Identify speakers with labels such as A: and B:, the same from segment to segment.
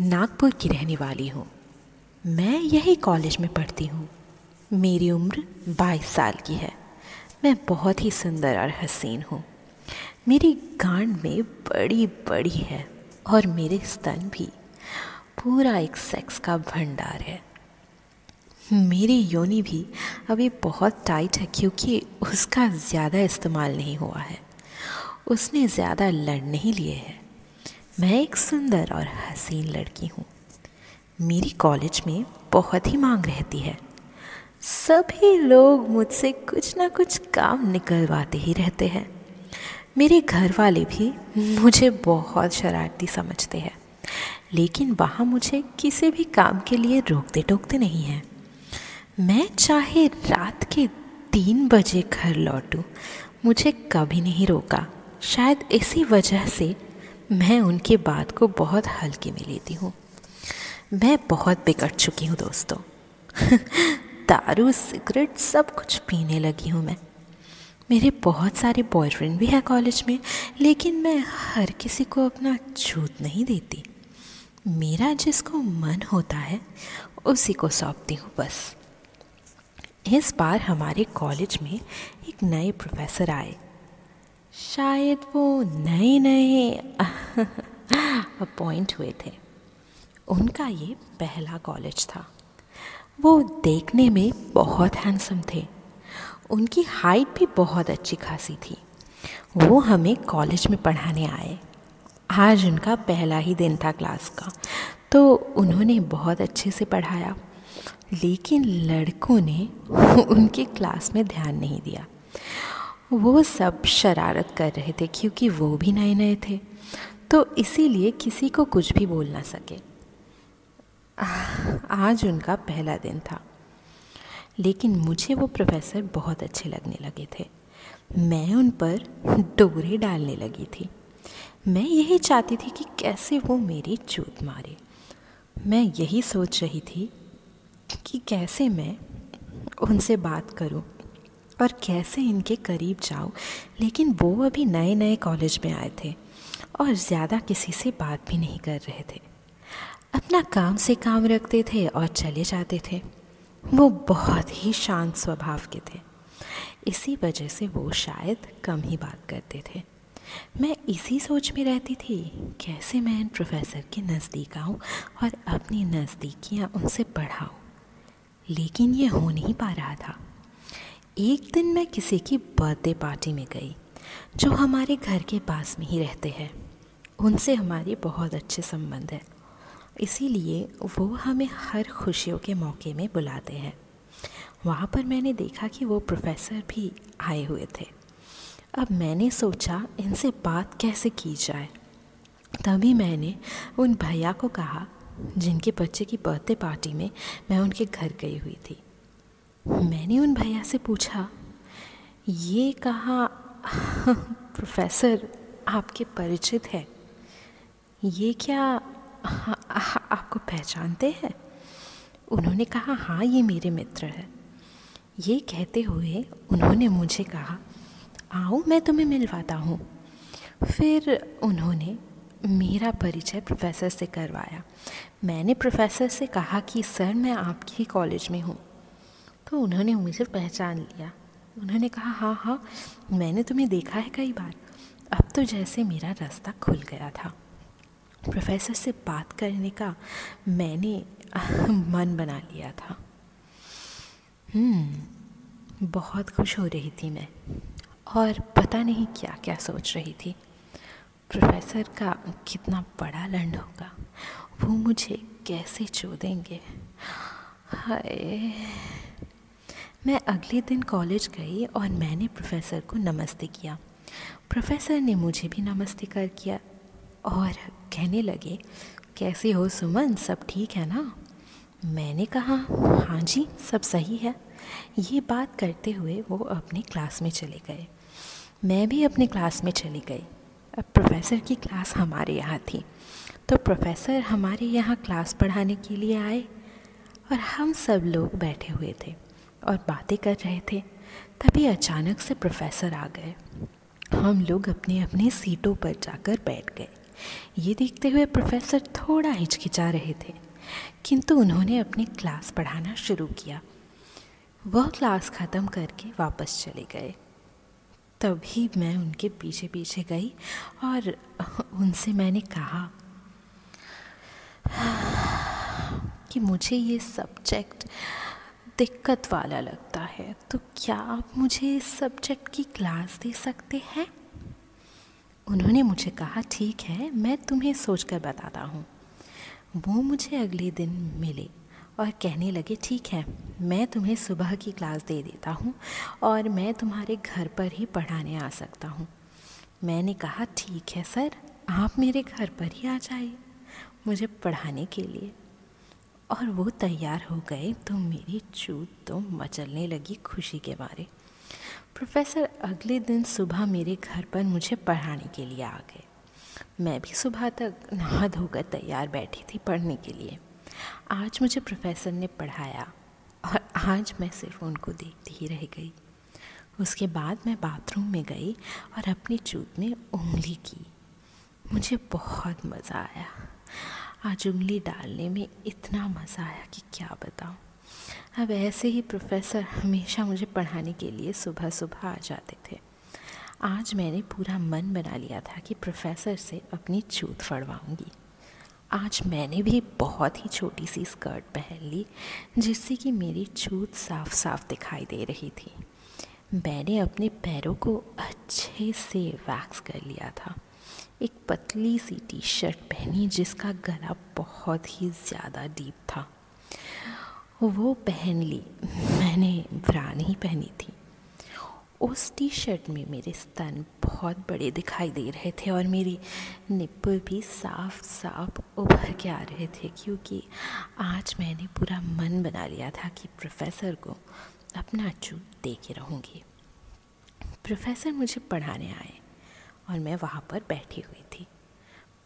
A: नागपुर की रहने वाली हूँ। मैं यही कॉलेज में पढ़ती हूँ। मेरी उम्र 22 साल की है। मैं बहुत ही सुंदर और हसीन हूँ। मेरी गांड में बड़ी बड़ी है और मेरे स्तन भी। पूरा एक सेक्स का भंडार है। मेरी योनि भी अभी बहुत टाइट है क्योंकि उसका ज़्यादा इस्तेमाल नहीं हुआ है। उसने ज़्यादा लड़ नहीं लिए हैं। मैं एक सुंदर और हसीन लड़की हूँ। मेरी कॉलेज में बहुत ही मांग रहती है। सभी लोग मुझसे कुछ ना कुछ काम निकलवाते ही रहते हैं। मेरे घर वाले भी मुझे बहुत शरारती समझते हैं, लेकिन वहाँ मुझे किसी भी काम के लिए रोकते टोकते नहीं हैं। मैं चाहे रात के तीन बजे घर लौटूं, मुझे कभी नहीं रोका। शायद इसी वजह से मैं उनकी बात को बहुत हल्के में लेती हूँ। मैं बहुत बिगड़ चुकी हूँ दोस्तों। दारू, सिगरेट सब कुछ पीने लगी हूँ मैं। मेरे बहुत सारे बॉयफ्रेंड भी हैं कॉलेज में, लेकिन मैं हर किसी को अपना छूत नहीं देती। मेरा जिसको मन होता है, उसी को सौंपती हूँ बस। इस बार हमारे कॉलेज में एक नए प्रोफेसर आए। शायद वो नए नए अपॉइंट हुए थे। उनका ये पहला कॉलेज था। वो देखने में बहुत हैंडसम थे। उनकी हाइट भी बहुत अच्छी खासी थी। वो हमें कॉलेज में पढ़ाने आए। आज उनका पहला ही दिन था क्लास का। तो उन्होंने बहुत अच्छे से पढ़ाया। लेकिन लड़कों ने उनकी क्लास में ध्यान नहीं दिया। वो सब शरारत कर रहे थे क्योंकि वो भी नए नए थे। तो इसीलिए किसी को कुछ भी बोल ना सके। आज उनका पहला दिन था। लेकिन मुझे वो प्रोफेसर बहुत अच्छे लगने लगे थे। मैं उन पर डोरे डालने लगी थी। मैं यही चाहती थी कि कैसे वो मेरी चूत मारे। मैं यही सोच रही थी कि कैसे मैं उनसे बात करूँ। और कैसे इनके करीब जाऊँ? लेकिन वो अभी नए नए कॉलेज में आए थे और ज़्यादा किसी से बात भी नहीं कर रहे थे। अपना काम से काम रखते थे और चले जाते थे। वो बहुत ही शांत स्वभाव के थे। इसी वजह से वो शायद कम ही बात करते थे। मैं इसी सोच में रहती थी, कैसे मैं इन प्रोफेसर के नज़दीक आऊँ और अपनी नज़दीकियाँ उनसे बढ़ाऊँ? लेकिन ये हो नहीं पा रहा था। एक दिन मैं किसी की बर्थडे पार्टी में गई, जो हमारे घर के पास में ही रहते हैं। उनसे हमारे बहुत अच्छे संबंध है। इसीलिए वो हमें हर खुशियों के मौके में बुलाते हैं। वहाँ पर मैंने देखा कि वो प्रोफेसर भी आए हुए थे। अब मैंने सोचा, इनसे बात कैसे की जाए? तभी मैंने उन भैया को कहा, जिनके बच्चे की बर्थडे पार्टी में मैं उनके घर गई हुई थी। मैंने उन भैया से पूछा, ये कहा प्रोफेसर आपके परिचित है? ये क्या आपको पहचानते हैं? उन्होंने कहा हाँ ये मेरे मित्र है। ये कहते हुए उन्होंने मुझे कहा, आओ, मैं तुम्हें मिलवाता हूँ। फिर उन्होंने मेरा परिचय प्रोफेसर से करवाया। मैंने प्रोफेसर से कहा कि, सर, मैं आपके कॉलेज में हूँ। तो उन्होंने मुझे पहचान लिया। उन्होंने कहा हाँ हाँ मैंने तुम्हें देखा है कई बार। अब तो जैसे मेरा रास्ता खुल गया था। प्रोफेसर से बात करने का मैंने मन बना लिया था। हम्म, बहुत खुश हो रही थी मैं। और पता नहीं क्या क्या सोच रही थी। प्रोफेसर का कितना बड़ा लंड होगा। वो मुझे कैसे चो देंगे? हाय। मैं अगले दिन कॉलेज गई और मैंने प्रोफेसर को नमस्ते किया। प्रोफेसर ने मुझे भी नमस्ते कर किया और कहने लगे, कैसे हो सुमन? सब ठीक है ना? मैंने कहा हाँ जी, सब सही है। ये बात करते हुए वो अपने क्लास में चले गए। मैं भी अपने क्लास में चली गई। अब प्रोफेसर की क्लास हमारे यहाँ थी। तो प्रोफेसर हमारे यहाँ क्लास पढ़ाने के लिए आए और हम सब लोग बैठे हुए थे। और बातें कर रहे थे, तभी अचानक से प्रोफेसर आ गए। हम लोग अपने अपने सीटों पर जाकर बैठ गए। ये देखते हुए प्रोफेसर थोड़ा हिचकिचा रहे थे, किंतु उन्होंने अपनी क्लास पढ़ाना शुरू किया। वह क्लास ख़त्म करके वापस चले गए। तभी मैं उनके पीछे पीछे गई और उनसे मैंने कहा कि मुझे ये सब्जेक्ट दिक्कत वाला लगता है। तो क्या आप मुझे इस सब्जेक्ट की क्लास दे सकते हैं? उन्होंने मुझे कहा, ठीक है, मैं तुम्हें सोच कर बताता हूँ। वो मुझे अगले दिन मिले और कहने लगे, ठीक है, मैं तुम्हें सुबह की क्लास दे देता हूँ और मैं तुम्हारे घर पर ही पढ़ाने आ सकता हूँ। मैंने कहा, ठीक है, सर, आप मेरे घर पर ही आ जाइए मुझे पढ़ाने के लिए। और वो तैयार हो गए तो मेरी चूत तो मचलने लगी खुशी के मारे। प्रोफेसर, अगले दिन सुबह मेरे घर पर मुझे पढ़ाने के लिए आ गए। मैं भी सुबह तक नहा धोकर तैयार बैठी थी पढ़ने के लिए। आज मुझे प्रोफेसर ने पढ़ाया और आज मैं सिर्फ़ उनको देखती ही रह गई। उसके बाद मैं बाथरूम में गई और अपनी चूत में उंगली की। मुझे बहुत मज़ा आया। आज उंगली डालने में इतना मज़ा आया कि क्या बताऊँ। अब ऐसे ही प्रोफेसर हमेशा मुझे पढ़ाने के लिए सुबह सुबह आ जाते थे। आज मैंने पूरा मन बना लिया था कि प्रोफेसर से अपनी चूत फड़वाऊँगी। आज मैंने भी बहुत ही छोटी सी स्कर्ट पहन ली, जिससे कि मेरी छूत साफ़ साफ़ दिखाई दे रही थी। मैंने अपने पैरों को अच्छे से वैक्स कर लिया था। एक पतली सी टी शर्ट पहनी जिसका गला बहुत ही ज़्यादा डीप था। वो पहन ली। मैंने ब्रान ही पहनी थी। उस टी शर्ट में मेरे स्तन बहुत बड़े दिखाई दे रहे थे और मेरी निप्पल भी साफ़ साफ़ उभर के आ रहे थे क्योंकि आज मैंने पूरा मन बना लिया था कि प्रोफेसर को अपना चूत दे के रहूँगी। प्रोफेसर मुझे पढ़ाने आए। और मैं वहाँ पर बैठी हुई थी।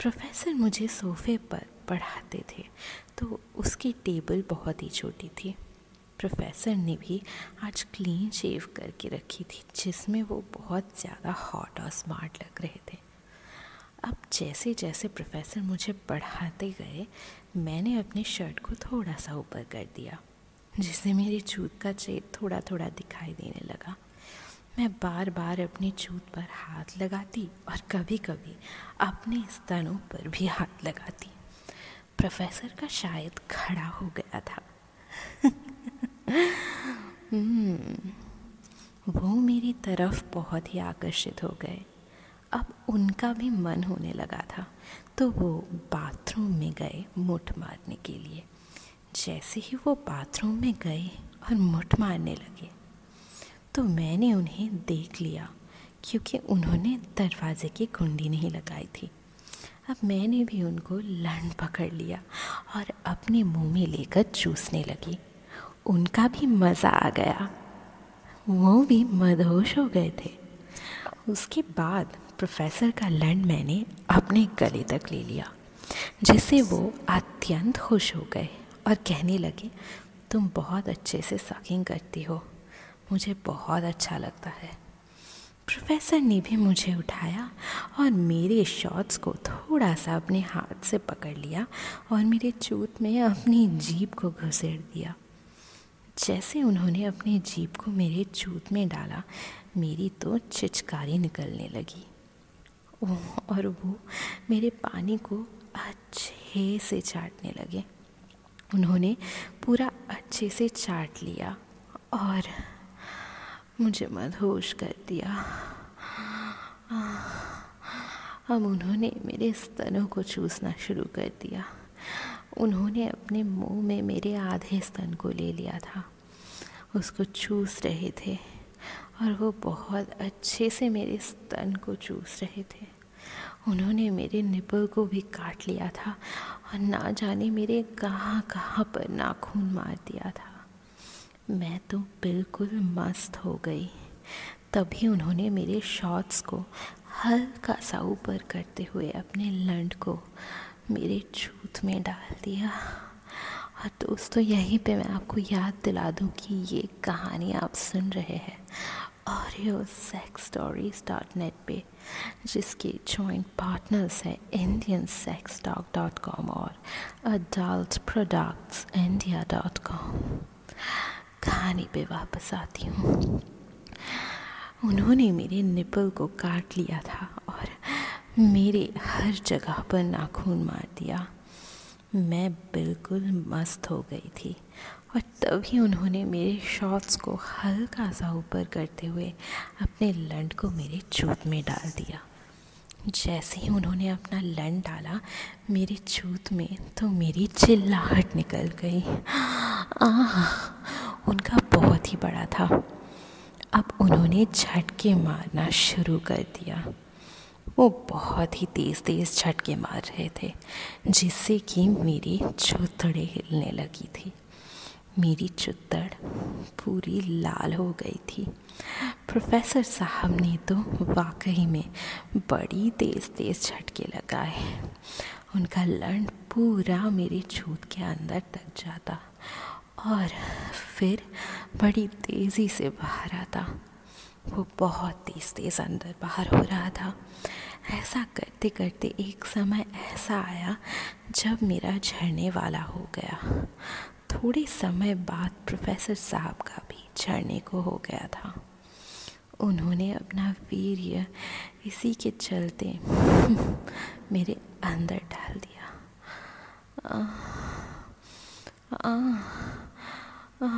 A: प्रोफेसर मुझे सोफ़े पर पढ़ाते थे तो उसकी टेबल बहुत ही छोटी थी। प्रोफेसर ने भी आज क्लीन शेव करके रखी थी, जिसमें वो बहुत ज़्यादा हॉट और स्मार्ट लग रहे थे। अब जैसे जैसे प्रोफेसर मुझे पढ़ाते गए, मैंने अपने शर्ट को थोड़ा सा ऊपर कर दिया, जिससे मेरी चूत का चेत थोड़ा थोड़ा दिखाई देने लगा। मैं बार बार अपनी चूत पर हाथ लगाती और कभी कभी अपने स्तनों पर भी हाथ लगाती। प्रोफेसर का शायद खड़ा हो गया था। हम्म, वो मेरी तरफ़ बहुत ही आकर्षित हो गए। अब उनका भी मन होने लगा था तो वो बाथरूम में गए मुठ मारने के लिए। जैसे ही वो बाथरूम में गए और मुठ मारने लगे तो मैंने उन्हें देख लिया, क्योंकि उन्होंने दरवाज़े की कुंडी नहीं लगाई थी। अब मैंने भी उनको लंड पकड़ लिया और अपने मुँह में लेकर चूसने लगी। उनका भी मज़ा आ गया। वो भी मदहोश हो गए थे। उसके बाद प्रोफेसर का लंड मैंने अपने गले तक ले लिया, जिससे वो अत्यंत खुश हो गए और कहने लगे, तुम बहुत अच्छे से सकिंग करती हो। मुझे बहुत अच्छा लगता है। प्रोफेसर ने भी मुझे उठाया और मेरे शॉट्स को थोड़ा सा अपने हाथ से पकड़ लिया और मेरे चूत में अपनी जीप को घुसेड़ दिया। जैसे उन्होंने अपनी जीप को मेरे चूत में डाला, मेरी तो चिचकारी निकलने लगी। और वो मेरे पानी को अच्छे से चाटने लगे। उन्होंने पूरा अच्छे से चाट लिया और मुझे मदहोश कर दिया। अब उन्होंने मेरे स्तनों को चूसना शुरू कर दिया। उन्होंने अपने मुँह में मेरे आधे स्तन को ले लिया था। उसको चूस रहे थे और वो बहुत अच्छे से मेरे स्तन को चूस रहे थे। उन्होंने मेरे निपल को भी काट लिया था और ना जाने मेरे कहाँ कहाँ पर नाखून मार दिया था। मैं तो बिल्कुल मस्त हो गई। तभी उन्होंने मेरे शॉट्स को हल्का सा ऊपर करते हुए अपने लंड को मेरे छूत में डाल दिया। और दोस्तों, यहीं पे मैं आपको याद दिला दूँ कि ये कहानी आप सुन रहे हैं ऑरियो सेक्स स्टोरीज डॉट नेट पे, जिसके जॉइंट पार्टनर्स हैं Indian sex dog dot com और adult products India dot com कहानी पे वापस आती हूँ। उन्होंने मेरे निपल को काट लिया था और मेरे हर जगह पर नाखून मार दिया। मैं बिल्कुल मस्त हो गई थी और तभी उन्होंने मेरे शॉट्स को हल्का सा ऊपर करते हुए अपने लंड को मेरे चूत में डाल दिया। जैसे ही उन्होंने अपना लंड डाला मेरे चूत में तो मेरी चिल्लाहट निकल गई। आ, उनका बहुत ही बड़ा था। अब उन्होंने झटके मारना शुरू कर दिया। वो बहुत ही तेज़ तेज़ झटके मार रहे थे, जिससे कि मेरी चुतड़े हिलने लगी थी। मेरी चुतड़ पूरी लाल हो गई थी। प्रोफेसर साहब ने तो वाकई में बड़ी तेज़ तेज़ झटके लगाए। उनका लंड पूरा मेरे छूत के अंदर तक जाता। और फिर बड़ी तेज़ी से बाहर आता। वो बहुत तेज़ तेज़ अंदर बाहर हो रहा था। ऐसा करते करते एक समय ऐसा आया जब मेरा झड़ने वाला हो गया। थोड़े समय बाद प्रोफेसर साहब का भी झड़ने को हो गया था। उन्होंने अपना वीर्य इसी के चलते मेरे अंदर डाल दिया। आ, आ, आ,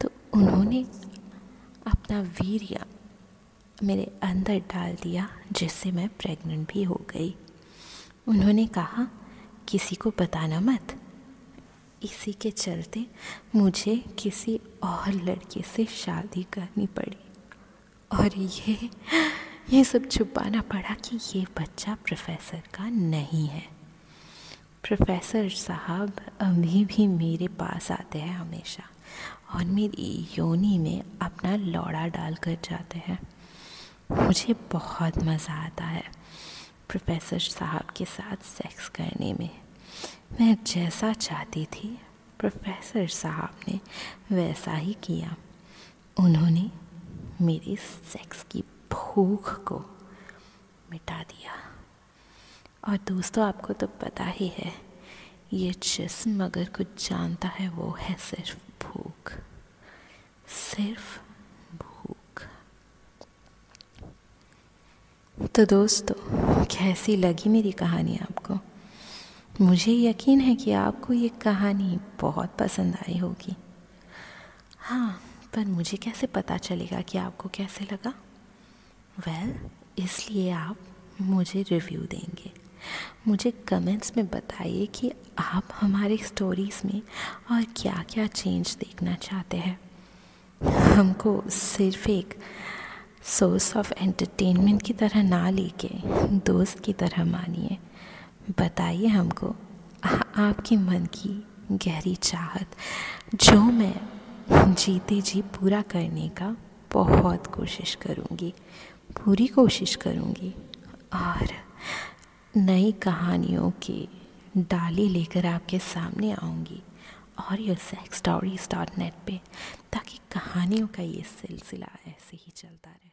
A: तो उन्होंने अपना वीर्य मेरे अंदर डाल दिया। जिससे मैं प्रेग्नेंट भी हो गई। उन्होंने कहा, किसी को बताना मत। इसी के चलते मुझे किसी और लड़के से शादी करनी पड़ी। और ये ये सब छुपाना पड़ा कि ये बच्चा प्रोफेसर का नहीं है। प्रोफेसर साहब अभी भी मेरे पास आते हैं हमेशा और मेरी योनी में अपना लौड़ा डाल कर जाते हैं। मुझे बहुत मज़ा आता है प्रोफेसर साहब के साथ सेक्स करने में। मैं जैसा चाहती थी प्रोफेसर साहब ने वैसा ही किया। उन्होंने मेरी सेक्स की भूख को मिटा दिया। और दोस्तों, आपको तो पता ही है, ये जिस्म अगर कुछ जानता है, वो है सिर्फ़ भूख। सिर्फ़ भूख तो दोस्तों कैसी लगी मेरी कहानी आपको? मुझे यकीन है कि आपको ये कहानी बहुत पसंद आई होगी। हाँ पर मुझे कैसे पता चलेगा कि आपको कैसे लगा? वेल well, इसलिए आप मुझे रिव्यू देंगे। मुझे कमेंट्स में बताइए कि आप हमारे स्टोरीज़ में और क्या क्या चेंज देखना चाहते हैं। हमको सिर्फ़ एक सोर्स ऑफ़ एंटरटेनमेंट की तरह ना लेके, दोस्त की तरह मानिए। बताइए हमको, आपके मन की गहरी चाहत, जो मैं जीते जी पूरा करने का बहुत कोशिश करूँगी, पूरी कोशिश करूँगी, और नई कहानियों की डाली लेकर आपके सामने आऊँगी, और ये सेक्स स्टोरीज डॉट नेट पर ताकि कहानियों का ये सिलसिला ऐसे ही चलता रहे।